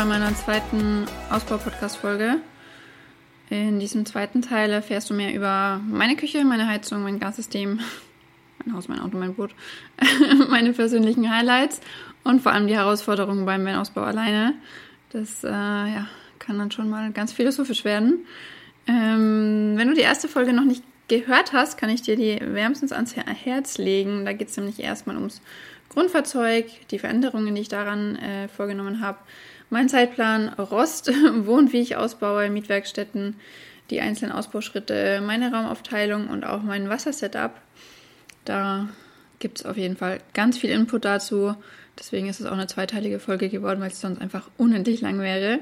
bei meiner zweiten Ausbau-Podcast-Folge. In diesem zweiten Teil erfährst du mehr über meine Küche, meine Heizung, mein Gassystem, mein Haus, mein Auto, mein Boot, meine persönlichen Highlights und vor allem die Herausforderungen beim Van-Ausbau alleine. Das äh, ja, kann dann schon mal ganz philosophisch werden. Ähm, wenn du die erste Folge noch nicht gehört hast, kann ich dir die wärmstens ans Herz legen. Da geht es nämlich erstmal ums Grundfahrzeug, die Veränderungen, die ich daran äh, vorgenommen habe, mein Zeitplan, Rost, Wohn, wie ich ausbaue, Mietwerkstätten, die einzelnen Ausbauschritte, meine Raumaufteilung und auch mein Wassersetup. Da gibt es auf jeden Fall ganz viel Input dazu. Deswegen ist es auch eine zweiteilige Folge geworden, weil es sonst einfach unendlich lang wäre.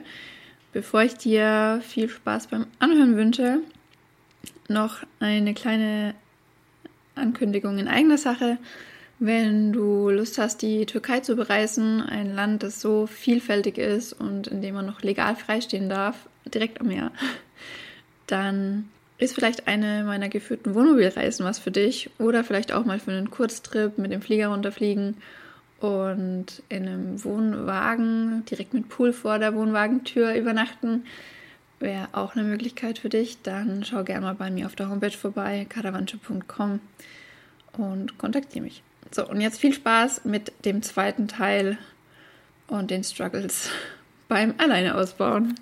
Bevor ich dir viel Spaß beim Anhören wünsche, noch eine kleine Ankündigung in eigener Sache. Wenn du Lust hast, die Türkei zu bereisen, ein Land, das so vielfältig ist und in dem man noch legal freistehen darf, direkt am Meer, dann ist vielleicht eine meiner geführten Wohnmobilreisen was für dich oder vielleicht auch mal für einen Kurztrip mit dem Flieger runterfliegen und in einem Wohnwagen direkt mit Pool vor der Wohnwagentür übernachten. Wäre auch eine Möglichkeit für dich. Dann schau gerne mal bei mir auf der Homepage vorbei, caravanche.com und kontaktiere mich. So, und jetzt viel Spaß mit dem zweiten Teil und den Struggles beim Alleine ausbauen.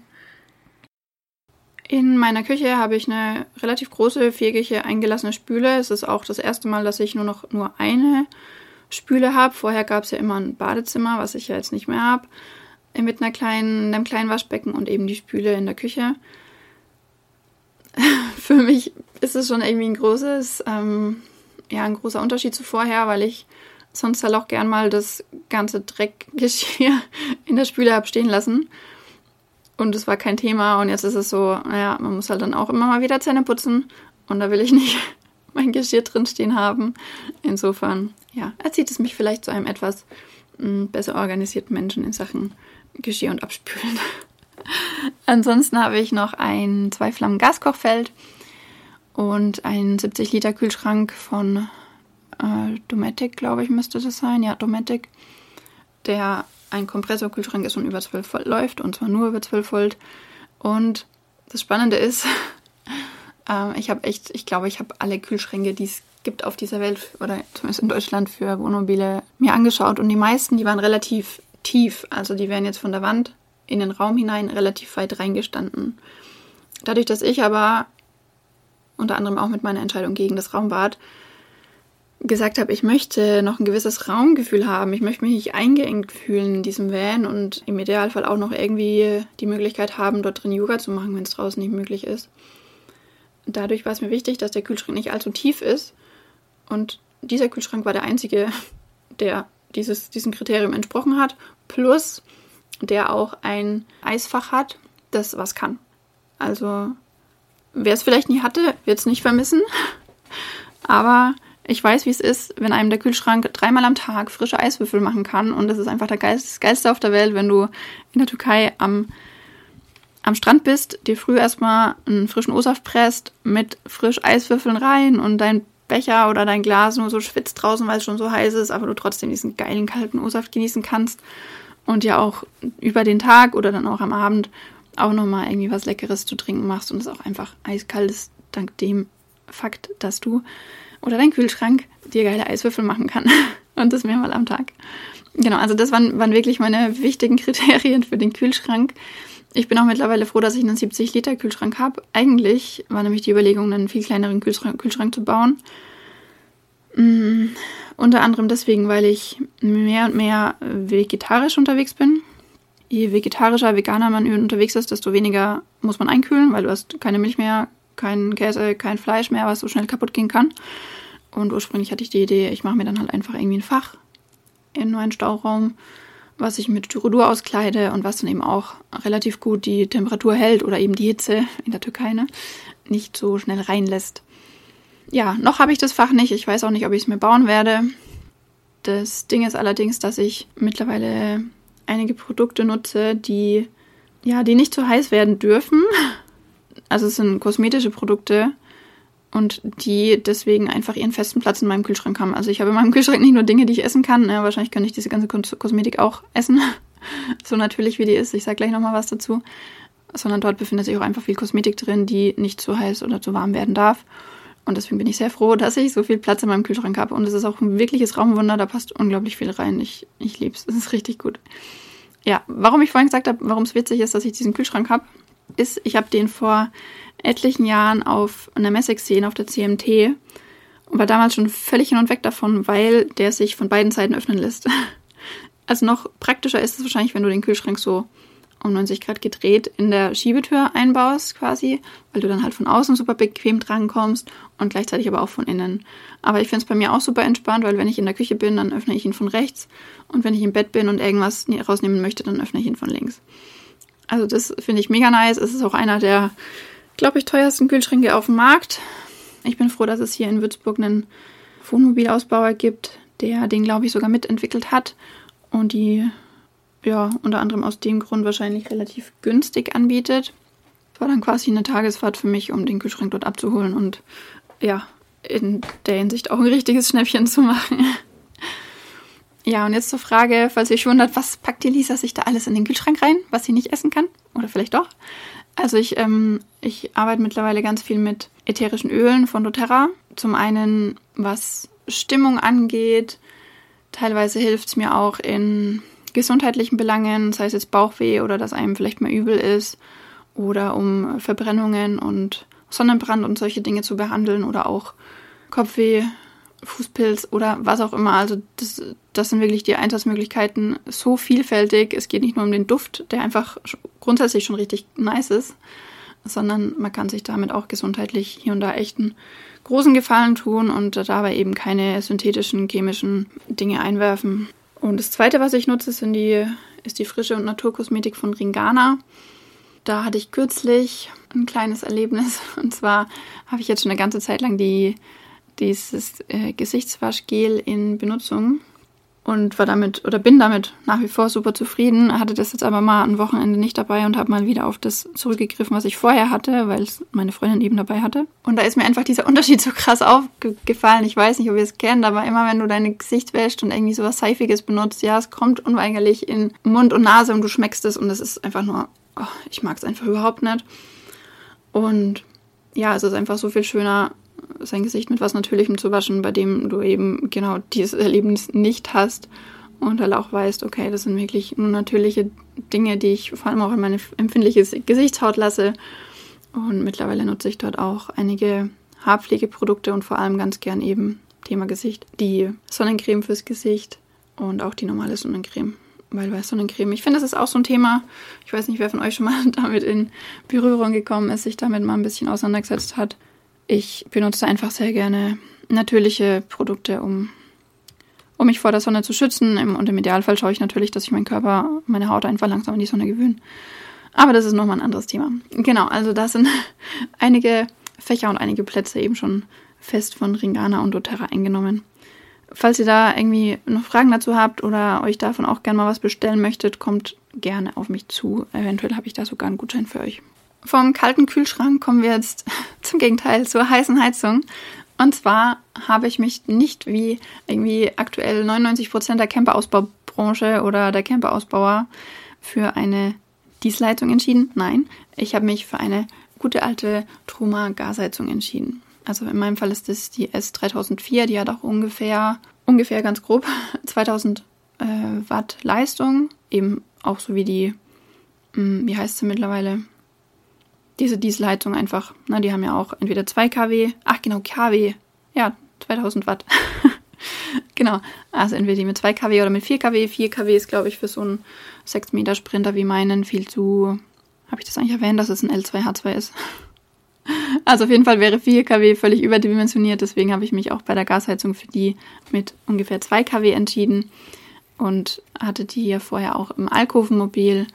In meiner Küche habe ich eine relativ große, viereckige, eingelassene Spüle. Es ist auch das erste Mal, dass ich nur noch nur eine Spüle habe. Vorher gab es ja immer ein Badezimmer, was ich ja jetzt nicht mehr habe, mit einer kleinen, einem kleinen Waschbecken und eben die Spüle in der Küche. Für mich ist es schon irgendwie ein großes ähm, ja ein großer Unterschied zu vorher, weil ich sonst halt auch gern mal das ganze Dreckgeschirr in der Spüle habe stehen lassen. Und es war kein Thema. Und jetzt ist es so, naja, man muss halt dann auch immer mal wieder Zähne putzen. Und da will ich nicht mein Geschirr drin stehen haben. Insofern, ja, erzieht es mich vielleicht zu einem etwas mh, hm, besser organisierten Menschen in Sachen Geschirr und Abspülen. Ansonsten habe ich noch ein zwei Flammen Gaskochfeld und ein 70 Liter Kühlschrank von äh, Dometic, glaube ich, müsste das sein. Ja, Dometic, der ein Kompressorkühlschrank ist und über 12 Volt läuft und zwar nur über 12 Volt. Und das Spannende ist, äh, ich habe echt, ich glaube, ich habe alle Kühlschränke, die es gibt auf dieser Welt oder zumindest in Deutschland für Wohnmobile mir angeschaut und die meisten, die waren relativ tief. Also die wären jetzt von der Wand in den Raum hinein relativ weit reingestanden. Dadurch, dass ich aber unter anderem auch mit meiner Entscheidung gegen das Raumbad, gesagt habe, ich möchte noch ein gewisses Raumgefühl haben. Ich möchte mich nicht eingeengt fühlen in diesem Van und im Idealfall auch noch irgendwie die Möglichkeit haben, dort drin Yoga zu machen, wenn es draußen nicht möglich ist. Dadurch war es mir wichtig, dass der Kühlschrank nicht allzu tief ist. Und dieser Kühlschrank war der einzige, der dieses, diesem Kriterium entsprochen hat. Plus der auch ein Eisfach hat, das was kann. Also Wer es vielleicht nie hatte, wird es nicht vermissen. Aber ich weiß, wie es ist, wenn einem der Kühlschrank dreimal am Tag frische Eiswürfel machen kann. Und das ist einfach der Geist, Geilste auf der Welt, wenn du in der Türkei am, am Strand bist, dir früh erstmal einen frischen O-Saft presst, mit frisch Eiswürfeln rein und dein Becher oder dein Glas nur so schwitzt draußen, weil es schon so heiß ist, aber du trotzdem diesen geilen kalten O-Saft genießen kannst. Und ja auch über den Tag oder dann auch am Abend auch nochmal irgendwie was Leckeres zu trinken machst und es auch einfach eiskalt ist, dank dem Fakt, dass du oder dein Kühlschrank dir geile Eiswürfel machen kann. und das mehrmal am Tag. Genau, also das waren, waren wirklich meine wichtigen Kriterien für den Kühlschrank. Ich bin auch mittlerweile froh, dass ich einen 70-Liter-Kühlschrank habe. Eigentlich war nämlich die Überlegung, einen viel kleineren Kühlschrank, Kühlschrank zu bauen. Mm, unter anderem deswegen, weil ich mehr und mehr vegetarisch unterwegs bin je vegetarischer, veganer man unterwegs ist, desto weniger muss man einkühlen, weil du hast keine Milch mehr, kein Käse, kein Fleisch mehr, was so schnell kaputt gehen kann. Und ursprünglich hatte ich die Idee, ich mache mir dann halt einfach irgendwie ein Fach in meinen Stauraum, was ich mit Styrodur auskleide und was dann eben auch relativ gut die Temperatur hält oder eben die Hitze in der Türkei ne, nicht so schnell reinlässt. Ja, noch habe ich das Fach nicht. Ich weiß auch nicht, ob ich es mir bauen werde. Das Ding ist allerdings, dass ich mittlerweile einige Produkte nutze, die ja, die nicht zu heiß werden dürfen. Also es sind kosmetische Produkte und die deswegen einfach ihren festen Platz in meinem Kühlschrank haben. Also ich habe in meinem Kühlschrank nicht nur Dinge, die ich essen kann. Ja, wahrscheinlich könnte ich diese ganze Kosmetik auch essen. so natürlich wie die ist. Ich sage gleich nochmal was dazu. Sondern dort befindet sich auch einfach viel Kosmetik drin, die nicht zu heiß oder zu warm werden darf. Und deswegen bin ich sehr froh, dass ich so viel Platz in meinem Kühlschrank habe. Und es ist auch ein wirkliches Raumwunder, da passt unglaublich viel rein. Ich, ich liebe es, es ist richtig gut. Ja, warum ich vorhin gesagt habe, warum es witzig ist, dass ich diesen Kühlschrank habe, ist, ich habe den vor etlichen Jahren auf einer Messe gesehen, auf der CMT. Und war damals schon völlig hin und weg davon, weil der sich von beiden Seiten öffnen lässt. Also noch praktischer ist es wahrscheinlich, wenn du den Kühlschrank so um 90 Grad gedreht in der Schiebetür einbaust quasi, weil du dann halt von außen super bequem drankommst und gleichzeitig aber auch von innen. Aber ich finde es bei mir auch super entspannt, weil wenn ich in der Küche bin, dann öffne ich ihn von rechts und wenn ich im Bett bin und irgendwas rausnehmen möchte, dann öffne ich ihn von links. Also das finde ich mega nice. Es ist auch einer der, glaube ich, teuersten Kühlschränke auf dem Markt. Ich bin froh, dass es hier in Würzburg einen Wohnmobilausbauer gibt, der den, glaube ich, sogar mitentwickelt hat und die ja, unter anderem aus dem Grund wahrscheinlich relativ günstig anbietet. Es war dann quasi eine Tagesfahrt für mich, um den Kühlschrank dort abzuholen und ja, in der Hinsicht auch ein richtiges Schnäppchen zu machen. ja, und jetzt zur Frage, falls ihr euch wundert, was packt die Lisa sich da alles in den Kühlschrank rein, was sie nicht essen kann? Oder vielleicht doch? Also ich, ähm, ich arbeite mittlerweile ganz viel mit ätherischen Ölen von doTERRA. Zum einen, was Stimmung angeht. Teilweise hilft es mir auch in gesundheitlichen Belangen, sei es jetzt Bauchweh oder dass einem vielleicht mal übel ist oder um Verbrennungen und Sonnenbrand und solche Dinge zu behandeln oder auch Kopfweh, Fußpilz oder was auch immer. Also das, das sind wirklich die Einsatzmöglichkeiten so vielfältig. Es geht nicht nur um den Duft, der einfach grundsätzlich schon richtig nice ist, sondern man kann sich damit auch gesundheitlich hier und da echt einen großen Gefallen tun und dabei eben keine synthetischen chemischen Dinge einwerfen. Und das zweite, was ich nutze, sind die, ist die Frische und Naturkosmetik von Ringana. Da hatte ich kürzlich ein kleines Erlebnis. Und zwar habe ich jetzt schon eine ganze Zeit lang die, dieses äh, Gesichtswaschgel in Benutzung und war damit oder bin damit nach wie vor super zufrieden. Hatte das jetzt aber mal ein Wochenende nicht dabei und habe mal wieder auf das zurückgegriffen, was ich vorher hatte, weil es meine Freundin eben dabei hatte. Und da ist mir einfach dieser Unterschied so krass aufgefallen. Ich weiß nicht, ob ihr es kennt, aber immer wenn du dein Gesicht wäschst und irgendwie sowas Seifiges benutzt, ja, es kommt unweigerlich in Mund und Nase und du schmeckst es und es ist einfach nur, oh, ich mag es einfach überhaupt nicht. Und ja, es ist einfach so viel schöner, sein Gesicht mit was Natürlichem zu waschen, bei dem du eben genau dieses Erlebnis nicht hast und halt auch weißt, okay, das sind wirklich nur natürliche Dinge, die ich vor allem auch in meine empfindliche Gesichtshaut lasse. Und mittlerweile nutze ich dort auch einige Haarpflegeprodukte und vor allem ganz gern eben Thema Gesicht, die Sonnencreme fürs Gesicht und auch die normale Sonnencreme. Weil bei Sonnencreme, ich finde, das ist auch so ein Thema. Ich weiß nicht, wer von euch schon mal damit in Berührung gekommen ist, sich damit mal ein bisschen auseinandergesetzt hat ich benutze einfach sehr gerne natürliche Produkte, um, um mich vor der Sonne zu schützen. Und im Idealfall schaue ich natürlich, dass ich meinen Körper, meine Haut einfach langsam an die Sonne gewöhne. Aber das ist nochmal ein anderes Thema. Genau, also da sind einige Fächer und einige Plätze eben schon fest von Ringana und doTERRA eingenommen. Falls ihr da irgendwie noch Fragen dazu habt oder euch davon auch gerne mal was bestellen möchtet, kommt gerne auf mich zu. Eventuell habe ich da sogar einen Gutschein für euch. Vom kalten Kühlschrank kommen wir jetzt zum Gegenteil zur heißen Heizung. Und zwar habe ich mich nicht wie irgendwie aktuell 99 Prozent der Camperausbaubranche oder der Camperausbauer für eine Dieselheizung entschieden. Nein, ich habe mich für eine gute alte Truma Gasheizung entschieden. Also in meinem Fall ist das die S3004, die hat auch ungefähr, ungefähr ganz grob 2000 äh, Watt Leistung. Eben auch so wie die, mh, hm, wie heißt sie mittlerweile? Diese Dieselheizung einfach. Na, die haben ja auch entweder 2 kW, ach genau, kW, ja, 2000 Watt. genau, also entweder die mit 2 kW oder mit 4 kW. 4 kW ist, glaube ich, für so einen 6 Meter Sprinter wie meinen viel zu. Habe ich das eigentlich erwähnt, dass es ein L2H2 ist? Also auf jeden Fall wäre 4 kW völlig überdimensioniert, deswegen habe ich mich auch bei der Gasheizung für die mit ungefähr 2 kW entschieden und hatte die ja vorher auch im Alkovenmobil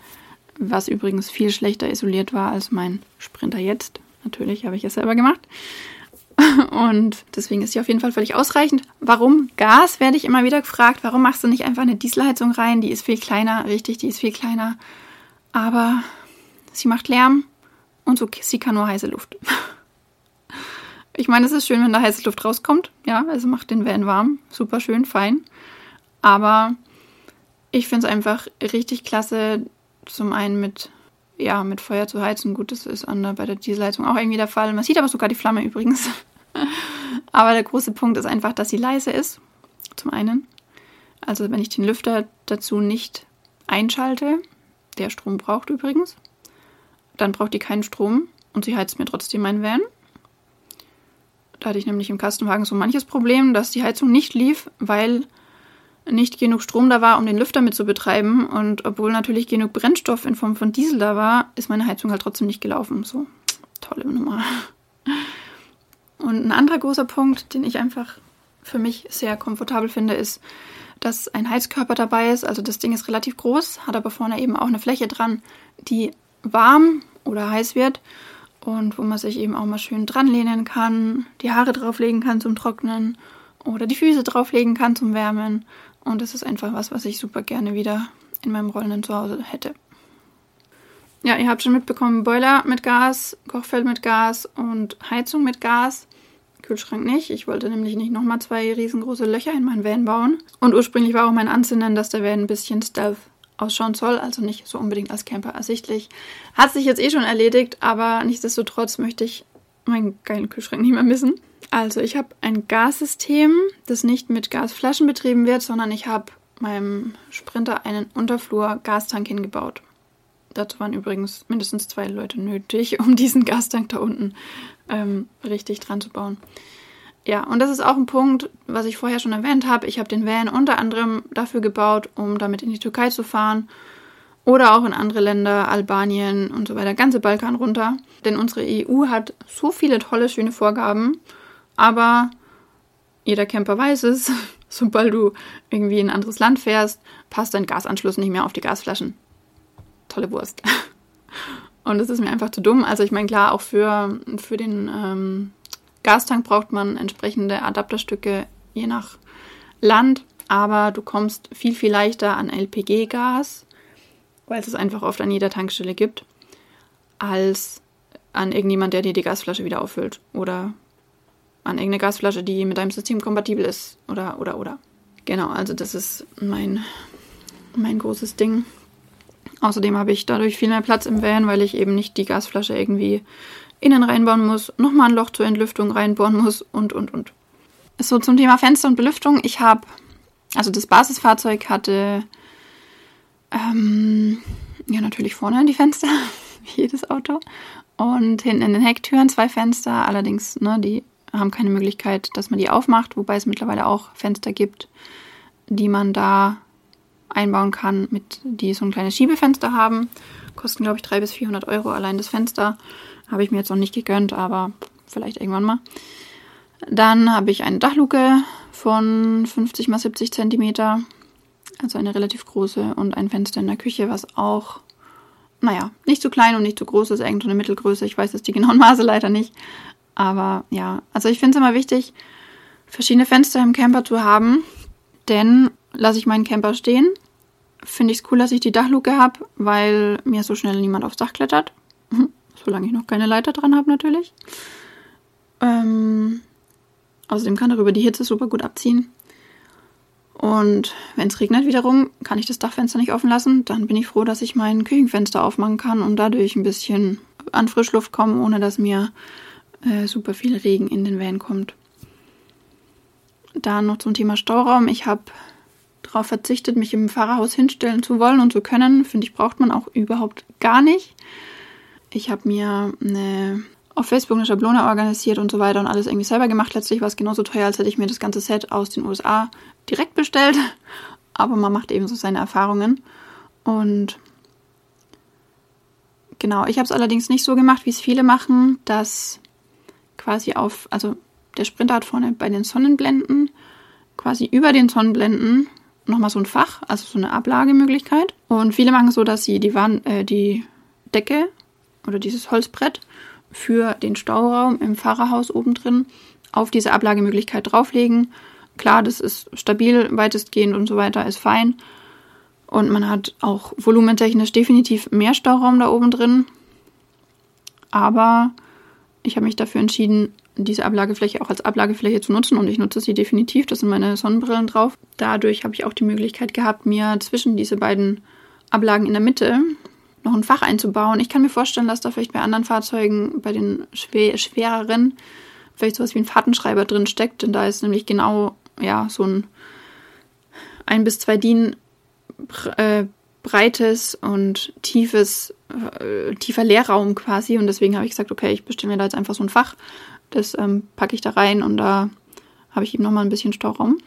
was übrigens viel schlechter isoliert war als mein Sprinter jetzt. Natürlich habe ich es selber gemacht. Und deswegen ist sie auf jeden Fall völlig ausreichend. Warum Gas, werde ich immer wieder gefragt. Warum machst du nicht einfach eine Dieselheizung rein? Die ist viel kleiner, richtig, die ist viel kleiner. Aber sie macht Lärm und so, sie kann nur heiße Luft. Ich meine, es ist schön, wenn da heiße Luft rauskommt. Ja, also macht den Van warm. Super schön, fein. Aber Ich finde es einfach richtig klasse, zum einen mit, ja, mit Feuer zu heizen. Gut, das ist an der, bei der Dieselheizung auch irgendwie der Fall. Man sieht aber sogar die Flamme übrigens. aber der große Punkt ist einfach, dass sie leise ist. Zum einen. Also wenn ich den Lüfter dazu nicht einschalte, der Strom braucht übrigens, dann braucht die keinen Strom und sie heizt mir trotzdem mein Van. Da hatte ich nämlich im Kastenwagen so manches Problem, dass die Heizung nicht lief, weil nicht genug Strom da war, um den Lüfter mit zu betreiben. Und obwohl natürlich genug Brennstoff in Form von Diesel da war, ist meine Heizung halt trotzdem nicht gelaufen. So, tolle Nummer. Und ein anderer großer Punkt, den ich einfach für mich sehr komfortabel finde, ist, dass ein Heizkörper dabei ist. Also das Ding ist relativ groß, hat aber vorne eben auch eine Fläche dran, die warm oder heiß wird und wo man sich eben auch mal schön dran lehnen kann, die Haare drauflegen kann zum Trocknen oder die Füße drauflegen kann zum Wärmen. Und das ist einfach was, was ich super gerne wieder in meinem rollenden Zuhause hätte. Ja, ihr habt schon mitbekommen, Boiler mit Gas, Kochfeld mit Gas und Heizung mit Gas. Kühlschrank nicht. Ich wollte nämlich nicht nochmal zwei riesengroße Löcher in meinen Van bauen. Und ursprünglich war auch mein Ansinnen, dass der Van ein bisschen Stealth ausschauen soll, also nicht so unbedingt als Camper ersichtlich. Hat sich jetzt eh schon erledigt, aber nichtsdestotrotz möchte ich meinen geilen Kühlschrank nicht mehr missen. Also ich habe ein Gassystem, das nicht mit Gasflaschen betrieben wird, sondern ich habe meinem Sprinter einen Unterflur-Gastank hingebaut. Dazu waren übrigens mindestens zwei Leute nötig, um diesen Gastank da unten ähm, richtig dran zu bauen. Ja, und das ist auch ein Punkt, was ich vorher schon erwähnt habe. Ich habe den Van unter anderem dafür gebaut, um damit in die Türkei zu fahren oder auch in andere Länder, Albanien und so weiter, ganze Balkan runter. Denn unsere EU hat so viele tolle, schöne Vorgaben, aber jeder Camper weiß es, sobald du irgendwie in ein anderes Land fährst, passt dein Gasanschluss nicht mehr auf die Gasflaschen. Tolle Wurst. Und das ist mir einfach zu dumm. Also ich meine, klar, auch für, für den ähm, Gastank braucht man entsprechende Adapterstücke je nach Land, aber du kommst viel, viel leichter an LPG-Gas, weil es es einfach oft an jeder Tankstelle gibt, als an irgendjemand, der dir die Gasflasche wieder auffüllt oder an irgendeine Gasflasche, die mit deinem System kompatibel ist oder, oder, oder. Genau, also das ist mein, mein großes Ding. Außerdem habe ich dadurch viel mehr Platz im Van, weil ich eben nicht die Gasflasche irgendwie innen reinbauen muss, nochmal ein Loch zur Entlüftung reinbohren muss und, und, und. So zum Thema Fenster und Belüftung. Ich habe, also das Basisfahrzeug hatte, ähm, ja, natürlich vorne die Fenster, wie jedes Auto. Und hinten in den Hecktüren zwei Fenster, allerdings, ne, die haben keine Möglichkeit, dass man die aufmacht, wobei es mittlerweile auch Fenster gibt, die man da einbauen kann, mit die so ein kleines Schiebefenster haben. Kosten, glaube ich, 300 bis 400 Euro allein das Fenster. Habe ich mir jetzt noch nicht gegönnt, aber vielleicht irgendwann mal. Dann habe ich eine Dachluke von 50 mal 70 Zentimeter, also eine relativ große und ein Fenster in der Küche, was auch, naja, nicht zu klein und nicht zu groß ist, irgendwo eine Mittelgröße. Ich weiß jetzt die genauen Maße leider nicht. Aber ja, also ich finde es immer wichtig, verschiedene Fenster im Camper zu haben, denn lasse ich meinen Camper stehen, finde ich es cool, dass ich die Dachluke habe, weil mir so schnell niemand aufs Dach klettert. Mhm. Solange ich noch keine Leiter dran habe, natürlich. Ähm, außerdem kann darüber die Hitze super gut abziehen. Und wenn es regnet wiederum, kann ich das Dachfenster nicht offen lassen. Dann bin ich froh, dass ich mein Küchenfenster aufmachen kann und dadurch ein bisschen an Frischluft komme, ohne dass mir äh, super viel Regen in den Van kommt. Dann noch zum Thema Stauraum. Ich habe darauf verzichtet, mich im Fahrerhaus hinstellen zu wollen und zu können. Finde ich, braucht man auch überhaupt gar nicht. Ich habe mir eine, auf Facebook eine Schablone organisiert und so weiter und alles irgendwie selber gemacht. Letztlich war es genauso teuer, als hätte ich mir das ganze Set aus den USA direkt bestellt. Aber man macht eben so seine Erfahrungen. Und genau, ich habe es allerdings nicht so gemacht, wie es viele machen, dass quasi auf, also der Sprinter hat vorne bei den Sonnenblenden quasi über den Sonnenblenden nochmal so ein Fach, also so eine Ablagemöglichkeit. Und viele machen es so, dass sie die, Wand, äh, die Decke oder dieses Holzbrett für den Stauraum im Fahrerhaus oben drin auf diese Ablagemöglichkeit drauflegen. Klar, das ist stabil, weitestgehend und so weiter, ist fein. Und man hat auch volumentechnisch definitiv mehr Stauraum da oben drin. Aber ich habe mich dafür entschieden, diese Ablagefläche auch als Ablagefläche zu nutzen und ich nutze sie definitiv. Das sind meine Sonnenbrillen drauf. Dadurch habe ich auch die Möglichkeit gehabt, mir zwischen diese beiden Ablagen in der Mitte noch ein Fach einzubauen. Ich kann mir vorstellen, dass da vielleicht bei anderen Fahrzeugen, bei den schwer, schwereren, vielleicht sowas wie ein Fahrtenschreiber drin steckt, denn da ist nämlich genau ja so ein ein bis zwei DIN äh, breites und tiefes, äh, tiefer Leerraum quasi. Und deswegen habe ich gesagt, okay, ich bestelle mir da jetzt einfach so ein Fach. Das ähm, packe ich da rein und da habe ich eben nochmal ein bisschen Stauraum.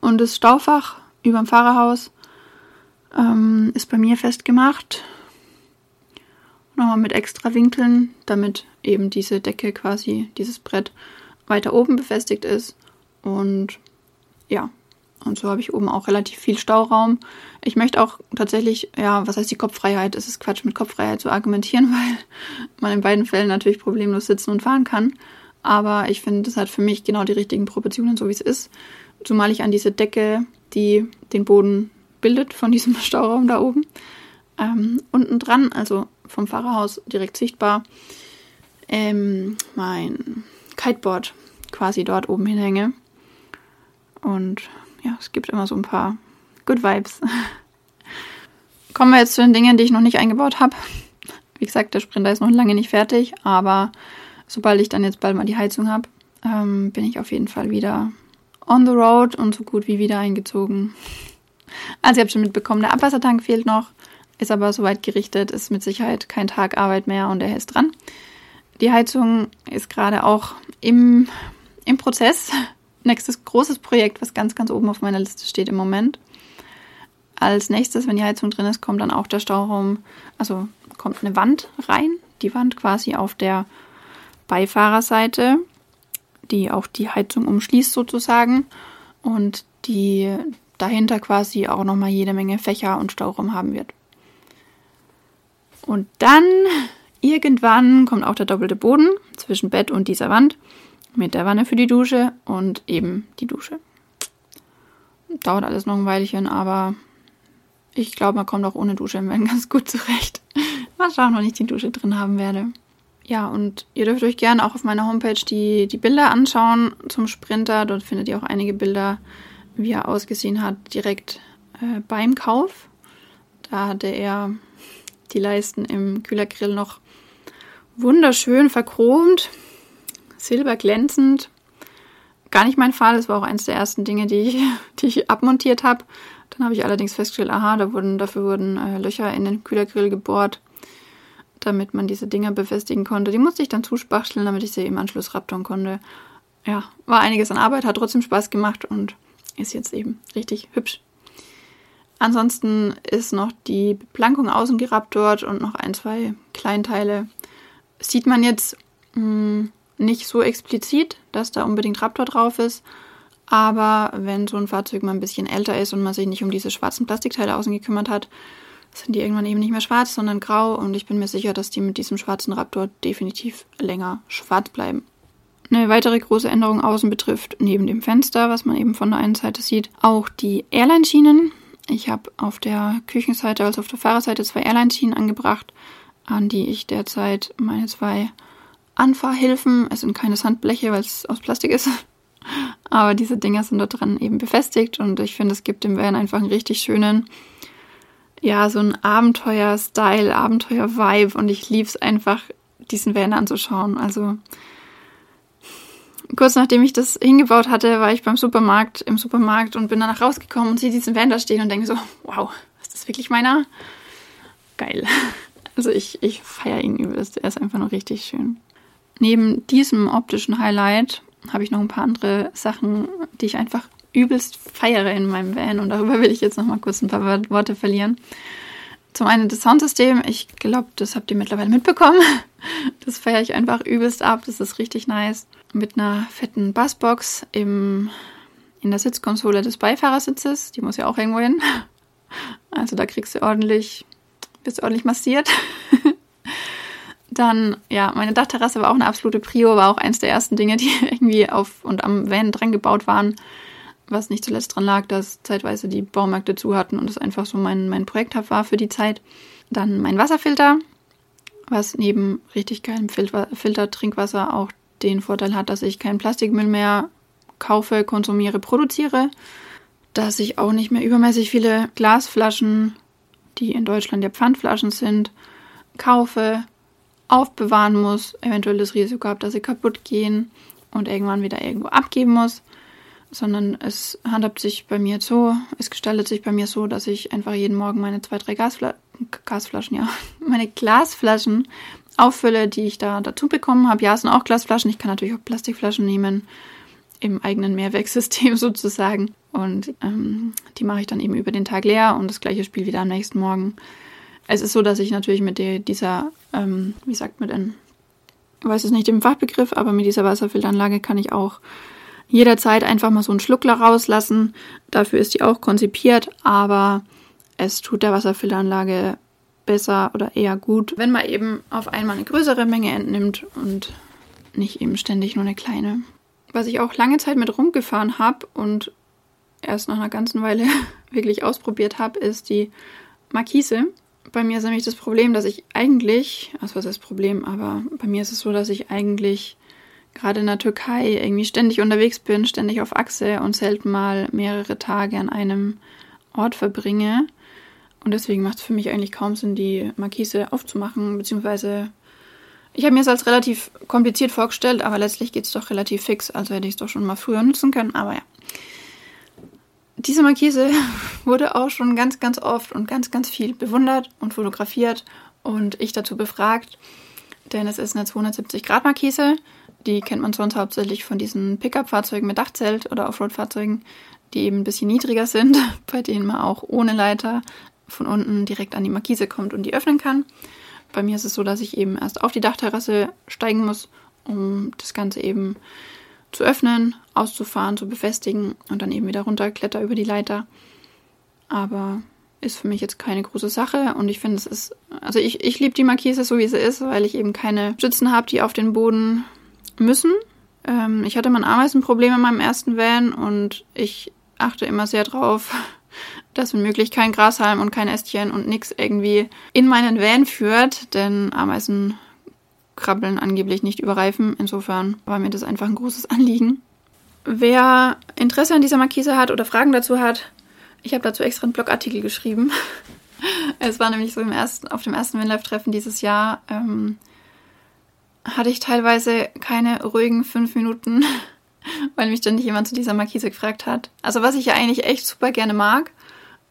Und das Staufach über dem Fahrerhaus ähm, ist bei mir festgemacht. Nochmal mit extra Winkeln, damit eben diese Decke quasi, dieses Brett weiter oben befestigt ist. Und ja, und so habe ich oben auch relativ viel Stauraum. Ich möchte auch tatsächlich, ja, was heißt die Kopffreiheit? Es ist Quatsch, mit Kopffreiheit zu argumentieren, weil man in beiden Fällen natürlich problemlos sitzen und fahren kann. Aber ich finde, das hat für mich genau die richtigen Proportionen, so wie es ist. Zumal ich an diese Decke, die den Boden bildet von diesem Stauraum da oben, ähm, unten dran, also vom Fahrerhaus direkt sichtbar, ähm, mein Kiteboard quasi dort oben hinhänge. Und ja, es gibt immer so ein paar Good Vibes. Kommen wir jetzt zu den Dingen, die ich noch nicht eingebaut habe. Wie gesagt, der Sprinter ist noch lange nicht fertig, aber sobald ich dann jetzt bald mal die Heizung habe, ähm, bin ich auf jeden Fall wieder on the road und so gut wie wieder eingezogen. Also ihr habt schon mitbekommen, der Abwassertank fehlt noch, ist aber soweit gerichtet, ist mit Sicherheit kein Tag Arbeit mehr und er ist dran. Die Heizung ist gerade auch im, im Prozess nächstes großes Projekt, was ganz, ganz oben auf meiner Liste steht im Moment. Als nächstes, wenn die Heizung drin ist, kommt dann auch der Stauraum, also kommt eine Wand rein, die Wand quasi auf der Beifahrerseite, die auch die Heizung umschließt sozusagen und die dahinter quasi auch nochmal jede Menge Fächer und Stauraum haben wird. Und dann irgendwann kommt auch der doppelte Boden zwischen Bett und dieser Wand mit der Wanne für die Dusche und eben die Dusche. Dauert alles noch ein Weilchen, aber ich glaube, man kommt auch ohne Dusche im Van ganz gut zurecht. Mal schauen, wann ich die Dusche drin haben werde. Ja, und ihr dürft euch gerne auch auf meiner Homepage die, die Bilder anschauen zum Sprinter. Dort findet ihr auch einige Bilder, wie er ausgesehen hat, direkt äh, beim Kauf. Da hatte er die Leisten im Kühlergrill noch wunderschön verchromt silberglänzend. Gar nicht mein Fall. Das war auch eins der ersten Dinge, die ich, die ich abmontiert habe. Dann habe ich allerdings festgestellt, aha, da wurden, dafür wurden äh, Löcher in den Kühlergrill gebohrt, damit man diese Dinger befestigen konnte. Die musste ich dann zuspachteln, damit ich sie im Anschluss raptoren konnte. Ja, war einiges an Arbeit, hat trotzdem Spaß gemacht und ist jetzt eben richtig hübsch. Ansonsten ist noch die Beplankung außen geraptort und noch ein, zwei Kleinteile. Sieht man jetzt mh, hm, nicht so explizit, dass da unbedingt Raptor drauf ist. Aber wenn so ein Fahrzeug mal ein bisschen älter ist und man sich nicht um diese schwarzen Plastikteile außen gekümmert hat, sind die irgendwann eben nicht mehr schwarz, sondern grau. Und ich bin mir sicher, dass die mit diesem schwarzen Raptor definitiv länger schwarz bleiben. Eine weitere große Änderung außen betrifft neben dem Fenster, was man eben von der einen Seite sieht, auch die Airline-Schienen. Ich habe auf der Küchenseite, also auf der Fahrerseite, zwei Airline-Schienen angebracht, an die ich derzeit meine zwei Anfahrhilfen. Es sind keine Sandbleche, weil es aus Plastik ist. Aber diese Dinger sind da dran eben befestigt und ich finde, es gibt dem Van einfach einen richtig schönen, ja, so ein Abenteuer-Style, Abenteuer-Vibe und ich liebe es einfach, diesen Van anzuschauen. Also kurz nachdem ich das hingebaut hatte, war ich beim Supermarkt, im Supermarkt und bin danach rausgekommen und sehe diesen Van da stehen und denke so, wow, ist das wirklich meiner? Geil. Also ich, ich feiere ihn übelst. Er ist einfach nur richtig schön. Neben diesem optischen Highlight habe ich noch ein paar andere Sachen, die ich einfach übelst feiere in meinem Van und darüber will ich jetzt noch mal kurz ein paar Worte verlieren. Zum einen das Soundsystem. Ich glaube, das habt ihr mittlerweile mitbekommen. Das feiere ich einfach übelst ab. Das ist richtig nice. Mit einer fetten Bassbox im, in der Sitzkonsole des Beifahrersitzes. Die muss ja auch irgendwo hin. Also da kriegst du ordentlich, bist ordentlich massiert. Dann, ja, meine Dachterrasse war auch eine absolute Prio, war auch eins der ersten Dinge, die irgendwie auf und am Van dran gebaut waren. Was nicht zuletzt dran lag, dass zeitweise die Baumärkte zu hatten und es einfach so mein, mein Projekt war für die Zeit. Dann mein Wasserfilter, was neben richtig geilem Filter, Filter Trinkwasser auch den Vorteil hat, dass ich keinen Plastikmüll mehr kaufe, konsumiere, produziere, dass ich auch nicht mehr übermäßig viele Glasflaschen, die in Deutschland ja Pfandflaschen sind, kaufe, aufbewahren muss, eventuell das Risiko habe, dass sie kaputt gehen und irgendwann wieder irgendwo abgeben muss, sondern es handhabt sich bei mir so, es gestaltet sich bei mir so, dass ich einfach jeden Morgen meine zwei, drei Gasfla Gasflaschen, ja, meine Glasflaschen auffülle, die ich da dazu bekommen habe. Ja, es sind auch Glasflaschen, ich kann natürlich auch Plastikflaschen nehmen, im eigenen Mehrwegsystem sozusagen. Und ähm, die mache ich dann eben über den Tag leer und das gleiche Spiel wieder am nächsten Morgen. Es ist so, dass ich natürlich mit dieser, ähm, wie sagt man denn, ich weiß es nicht im Fachbegriff, aber mit dieser Wasserfilteranlage kann ich auch jederzeit einfach mal so einen Schluckler rauslassen. Dafür ist die auch konzipiert, aber es tut der Wasserfilteranlage besser oder eher gut, wenn man eben auf einmal eine größere Menge entnimmt und nicht eben ständig nur eine kleine. Was ich auch lange Zeit mit rumgefahren habe und erst nach einer ganzen Weile wirklich ausprobiert habe, ist die Markise. Bei mir ist nämlich das Problem, dass ich eigentlich, also was ist das Problem, aber bei mir ist es so, dass ich eigentlich gerade in der Türkei irgendwie ständig unterwegs bin, ständig auf Achse und selten mal mehrere Tage an einem Ort verbringe. Und deswegen macht es für mich eigentlich kaum Sinn, die Markise aufzumachen, beziehungsweise ich habe mir es als relativ kompliziert vorgestellt, aber letztlich geht es doch relativ fix, also hätte ich es doch schon mal früher nutzen können, aber ja. Diese Markise wurde auch schon ganz, ganz oft und ganz, ganz viel bewundert und fotografiert und ich dazu befragt, denn es ist eine 270-Grad-Markise. Die kennt man sonst hauptsächlich von diesen Pickup-Fahrzeugen mit Dachzelt oder Offroad-Fahrzeugen, die eben ein bisschen niedriger sind, bei denen man auch ohne Leiter von unten direkt an die Markise kommt und die öffnen kann. Bei mir ist es so, dass ich eben erst auf die Dachterrasse steigen muss, um das Ganze eben zu öffnen, auszufahren, zu befestigen und dann eben wieder runterkletter über die Leiter. Aber ist für mich jetzt keine große Sache und ich finde es ist, also ich, ich liebe die Markise so wie sie ist, weil ich eben keine Stützen habe, die auf den Boden müssen. Ähm, ich hatte mal ein Ameisenproblem in meinem ersten Van und ich achte immer sehr drauf, dass wenn möglich kein Grashalm und kein Ästchen und nichts irgendwie in meinen Van führt, denn Ameisen krabbeln angeblich nicht über Reifen. Insofern war mir das einfach ein großes Anliegen. Wer Interesse an dieser Markise hat oder Fragen dazu hat, ich habe dazu extra einen Blogartikel geschrieben. es war nämlich so im ersten, auf dem ersten Winlife-Treffen dieses Jahr, ähm, hatte ich teilweise keine ruhigen fünf Minuten, weil mich ständig jemand zu dieser Markise gefragt hat. Also was ich ja eigentlich echt super gerne mag,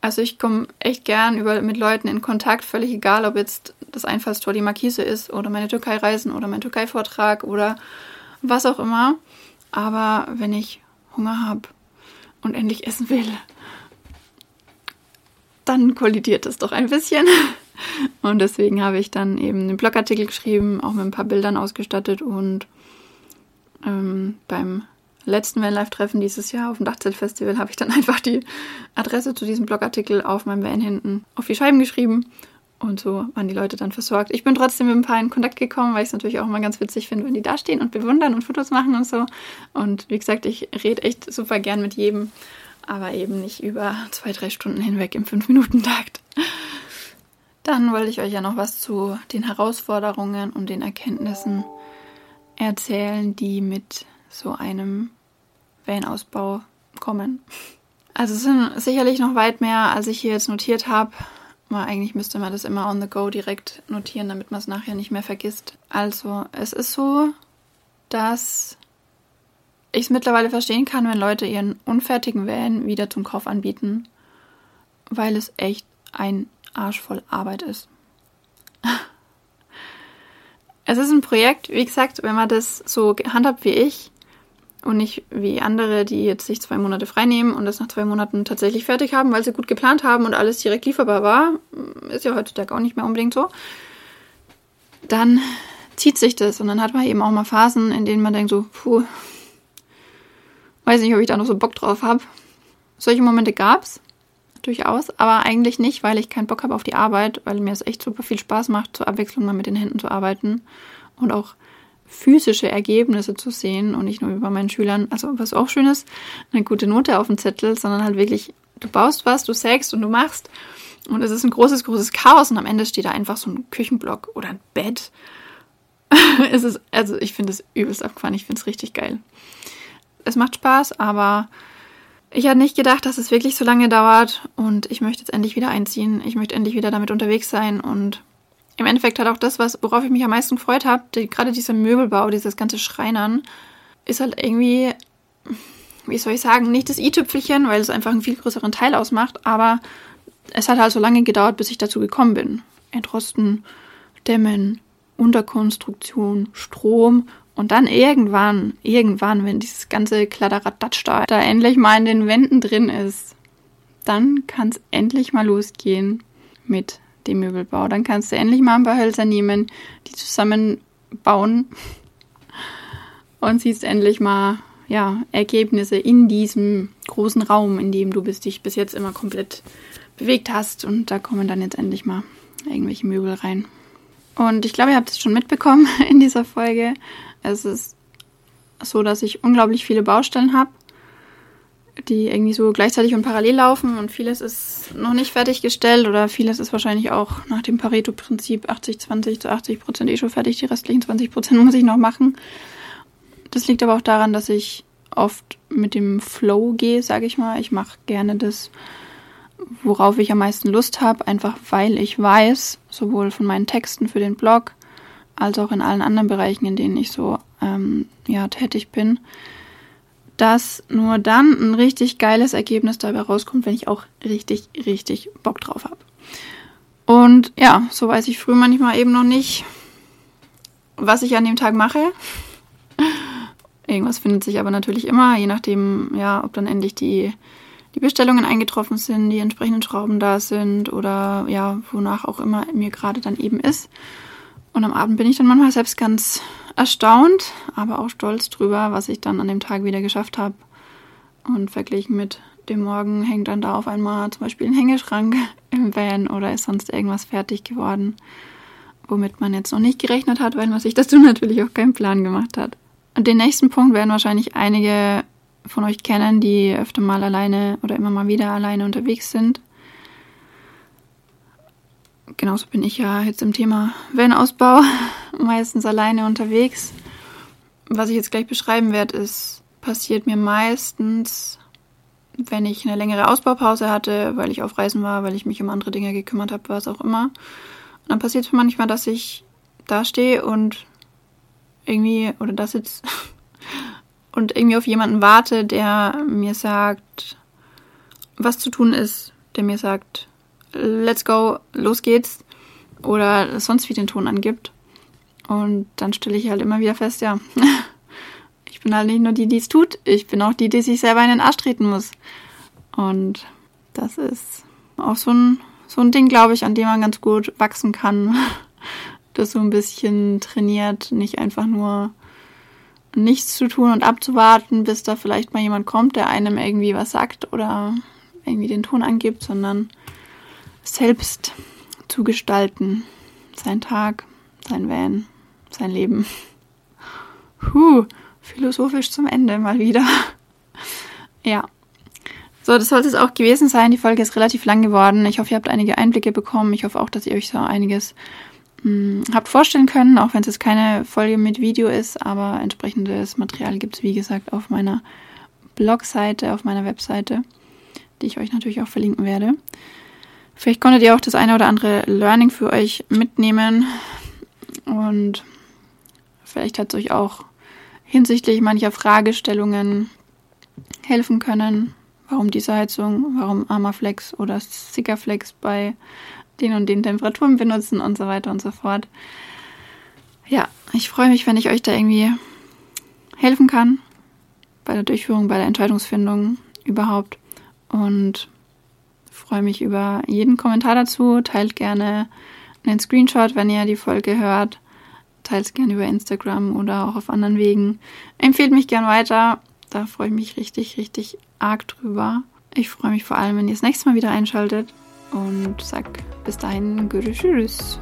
also ich komme echt gern über, mit Leuten in Kontakt, völlig egal, ob jetzt das Einfallstor die Markise ist oder meine Türkei-Reisen oder mein Türkei-Vortrag oder was auch immer. Aber wenn ich Hunger habe und endlich essen will, dann kollidiert das doch ein bisschen. Und deswegen habe ich dann eben einen Blogartikel geschrieben, auch mit ein paar Bildern ausgestattet und ähm, beim letzten Vanlife-Treffen dieses Jahr auf dem Dachzeltfestival habe ich dann einfach die Adresse zu diesem Blogartikel auf meinem Van hinten auf die Scheiben geschrieben. Und so waren die Leute dann versorgt. Ich bin trotzdem mit ein paar in Kontakt gekommen, weil ich es natürlich auch immer ganz witzig finde, wenn die da stehen und bewundern und Fotos machen und so. Und wie gesagt, ich rede echt super gern mit jedem, aber eben nicht über zwei, drei Stunden hinweg im Fünf-Minuten-Takt. Dann wollte ich euch ja noch was zu den Herausforderungen und den Erkenntnissen erzählen, die mit so einem Van-Ausbau kommen. Also es sind sicherlich noch weit mehr, als ich hier jetzt notiert habe. Aber eigentlich müsste man das immer on the go direkt notieren, damit man es nachher nicht mehr vergisst. Also es ist so, dass ich es mittlerweile verstehen kann, wenn Leute ihren unfertigen Van wieder zum Kauf anbieten, weil es echt ein Arsch voll Arbeit ist. Es ist ein Projekt, wie gesagt, wenn man das so handhabt wie ich, und nicht wie andere, die jetzt sich zwei Monate frei nehmen und das nach zwei Monaten tatsächlich fertig haben, weil sie gut geplant haben und alles direkt lieferbar war. Ist ja heutzutage auch nicht mehr unbedingt so. Dann zieht sich das und dann hat man eben auch mal Phasen, in denen man denkt so, puh, weiß nicht, ob ich da noch so Bock drauf habe. Solche Momente gab's durchaus, aber eigentlich nicht, weil ich keinen Bock habe auf die Arbeit, weil mir es echt super viel Spaß macht, zur Abwechslung mal mit den Händen zu arbeiten und auch physische Ergebnisse zu sehen und nicht nur über meinen Schülern, also was auch schön ist, eine gute Note auf dem Zettel, sondern halt wirklich, du baust was, du sägst und du machst und es ist ein großes, großes Chaos und am Ende steht da einfach so ein Küchenblock oder ein Bett es ist, also ich finde es übelst abgefahren. Ich finde es richtig geil. Es macht Spaß, aber ich hatte nicht gedacht, dass es wirklich so lange dauert und ich möchte jetzt endlich wieder einziehen. Ich möchte endlich wieder damit unterwegs sein und im Endeffekt hat auch das, was, worauf ich mich am meisten gefreut habe, die, gerade dieser Möbelbau, dieses ganze Schreinern, ist halt irgendwie, wie soll ich sagen, nicht das i-Tüpfelchen, weil es einfach einen viel größeren Teil ausmacht, aber es hat halt so lange gedauert, bis ich dazu gekommen bin. Entrosten, Dämmen, Unterkonstruktion, Strom und dann irgendwann, irgendwann, wenn dieses ganze Kladderadatsch da, da endlich mal in den Wänden drin ist, dann kann es endlich mal losgehen mit dem Möbelbau. Dann kannst du endlich mal ein paar Hölzer nehmen, die zusammenbauen und siehst endlich mal ja, Ergebnisse in diesem großen Raum, in dem du bist, dich bis jetzt immer komplett bewegt hast. Und da kommen dann jetzt endlich mal irgendwelche Möbel rein. Und ich glaube, ihr habt es schon mitbekommen in dieser Folge. Es ist so, dass ich unglaublich viele Baustellen habe, die irgendwie so gleichzeitig und parallel laufen und vieles ist noch nicht fertiggestellt oder vieles ist wahrscheinlich auch nach dem Pareto-Prinzip 80-20 zu 80 Prozent eh schon fertig, die restlichen 20 Prozent muss ich noch machen. Das liegt aber auch daran, dass ich oft mit dem Flow gehe, sage ich mal. Ich mache gerne das, worauf ich am meisten Lust habe, einfach weil ich weiß, sowohl von meinen Texten für den Blog als auch in allen anderen Bereichen, in denen ich so ähm, ja, tätig bin, dass nur dann ein richtig geiles Ergebnis dabei rauskommt, wenn ich auch richtig, richtig Bock drauf habe. Und ja, so weiß ich früh manchmal eben noch nicht, was ich an dem Tag mache. Irgendwas findet sich aber natürlich immer, je nachdem, ja, ob dann endlich die, die Bestellungen eingetroffen sind, die entsprechenden Schrauben da sind oder ja, wonach auch immer mir gerade dann eben ist. Und am Abend bin ich dann manchmal selbst ganz erstaunt, aber auch stolz drüber, was ich dann an dem Tag wieder geschafft habe. Und verglichen mit dem Morgen hängt dann da auf einmal zum Beispiel ein Hängeschrank im Van oder ist sonst irgendwas fertig geworden, womit man jetzt noch nicht gerechnet hat, weil man sich dazu natürlich auch keinen Plan gemacht hat. Und den nächsten Punkt werden wahrscheinlich einige von euch kennen, die öfter mal alleine oder immer mal wieder alleine unterwegs sind. Genauso bin ich ja jetzt im Thema Van-Ausbau meistens alleine unterwegs. Was ich jetzt gleich beschreiben werde, ist, passiert mir meistens, wenn ich eine längere Ausbaupause hatte, weil ich auf Reisen war, weil ich mich um andere Dinge gekümmert habe, was auch immer. Und dann passiert es manchmal, dass ich da stehe und irgendwie oder da sitze und irgendwie auf jemanden warte, der mir sagt, was zu tun ist, der mir sagt, let's go, los geht's, oder sonst wie den Ton angibt. Und dann stelle ich halt immer wieder fest, ja, ich bin halt nicht nur die, die es tut, ich bin auch die, die sich selber in den Arsch treten muss. Und das ist auch so ein, so ein Ding, glaube ich, an dem man ganz gut wachsen kann. das so ein bisschen trainiert, nicht einfach nur nichts zu tun und abzuwarten, bis da vielleicht mal jemand kommt, der einem irgendwie was sagt oder irgendwie den Ton angibt, sondern selbst zu gestalten. Sein Tag, sein Van, sein Leben. Puh, philosophisch zum Ende mal wieder. ja. So, das sollte es auch gewesen sein. Die Folge ist relativ lang geworden. Ich hoffe, ihr habt einige Einblicke bekommen. Ich hoffe auch, dass ihr euch so einiges mh, habt vorstellen können, auch wenn es jetzt keine Folge mit Video ist, aber entsprechendes Material gibt es, wie gesagt, auf meiner Blogseite, auf meiner Webseite, die ich euch natürlich auch verlinken werde. Vielleicht konntet ihr auch das eine oder andere Learning für euch mitnehmen und vielleicht hat es euch auch hinsichtlich mancher Fragestellungen helfen können. Warum diese Heizung, warum Armaflex oder Sickerflex bei den und den Temperaturen benutzen und so weiter und so fort. Ja, ich freue mich, wenn ich euch da irgendwie helfen kann bei der Durchführung, bei der Entscheidungsfindung überhaupt und freue mich über jeden Kommentar dazu. Teilt gerne einen Screenshot, wenn ihr die Folge hört. Teilt es gerne über Instagram oder auch auf anderen Wegen. Empfehlt mich gern weiter. Da freue ich mich richtig, richtig arg drüber. Ich freue mich vor allem, wenn ihr das nächste Mal wieder einschaltet und sag bis dahin, Tschüss.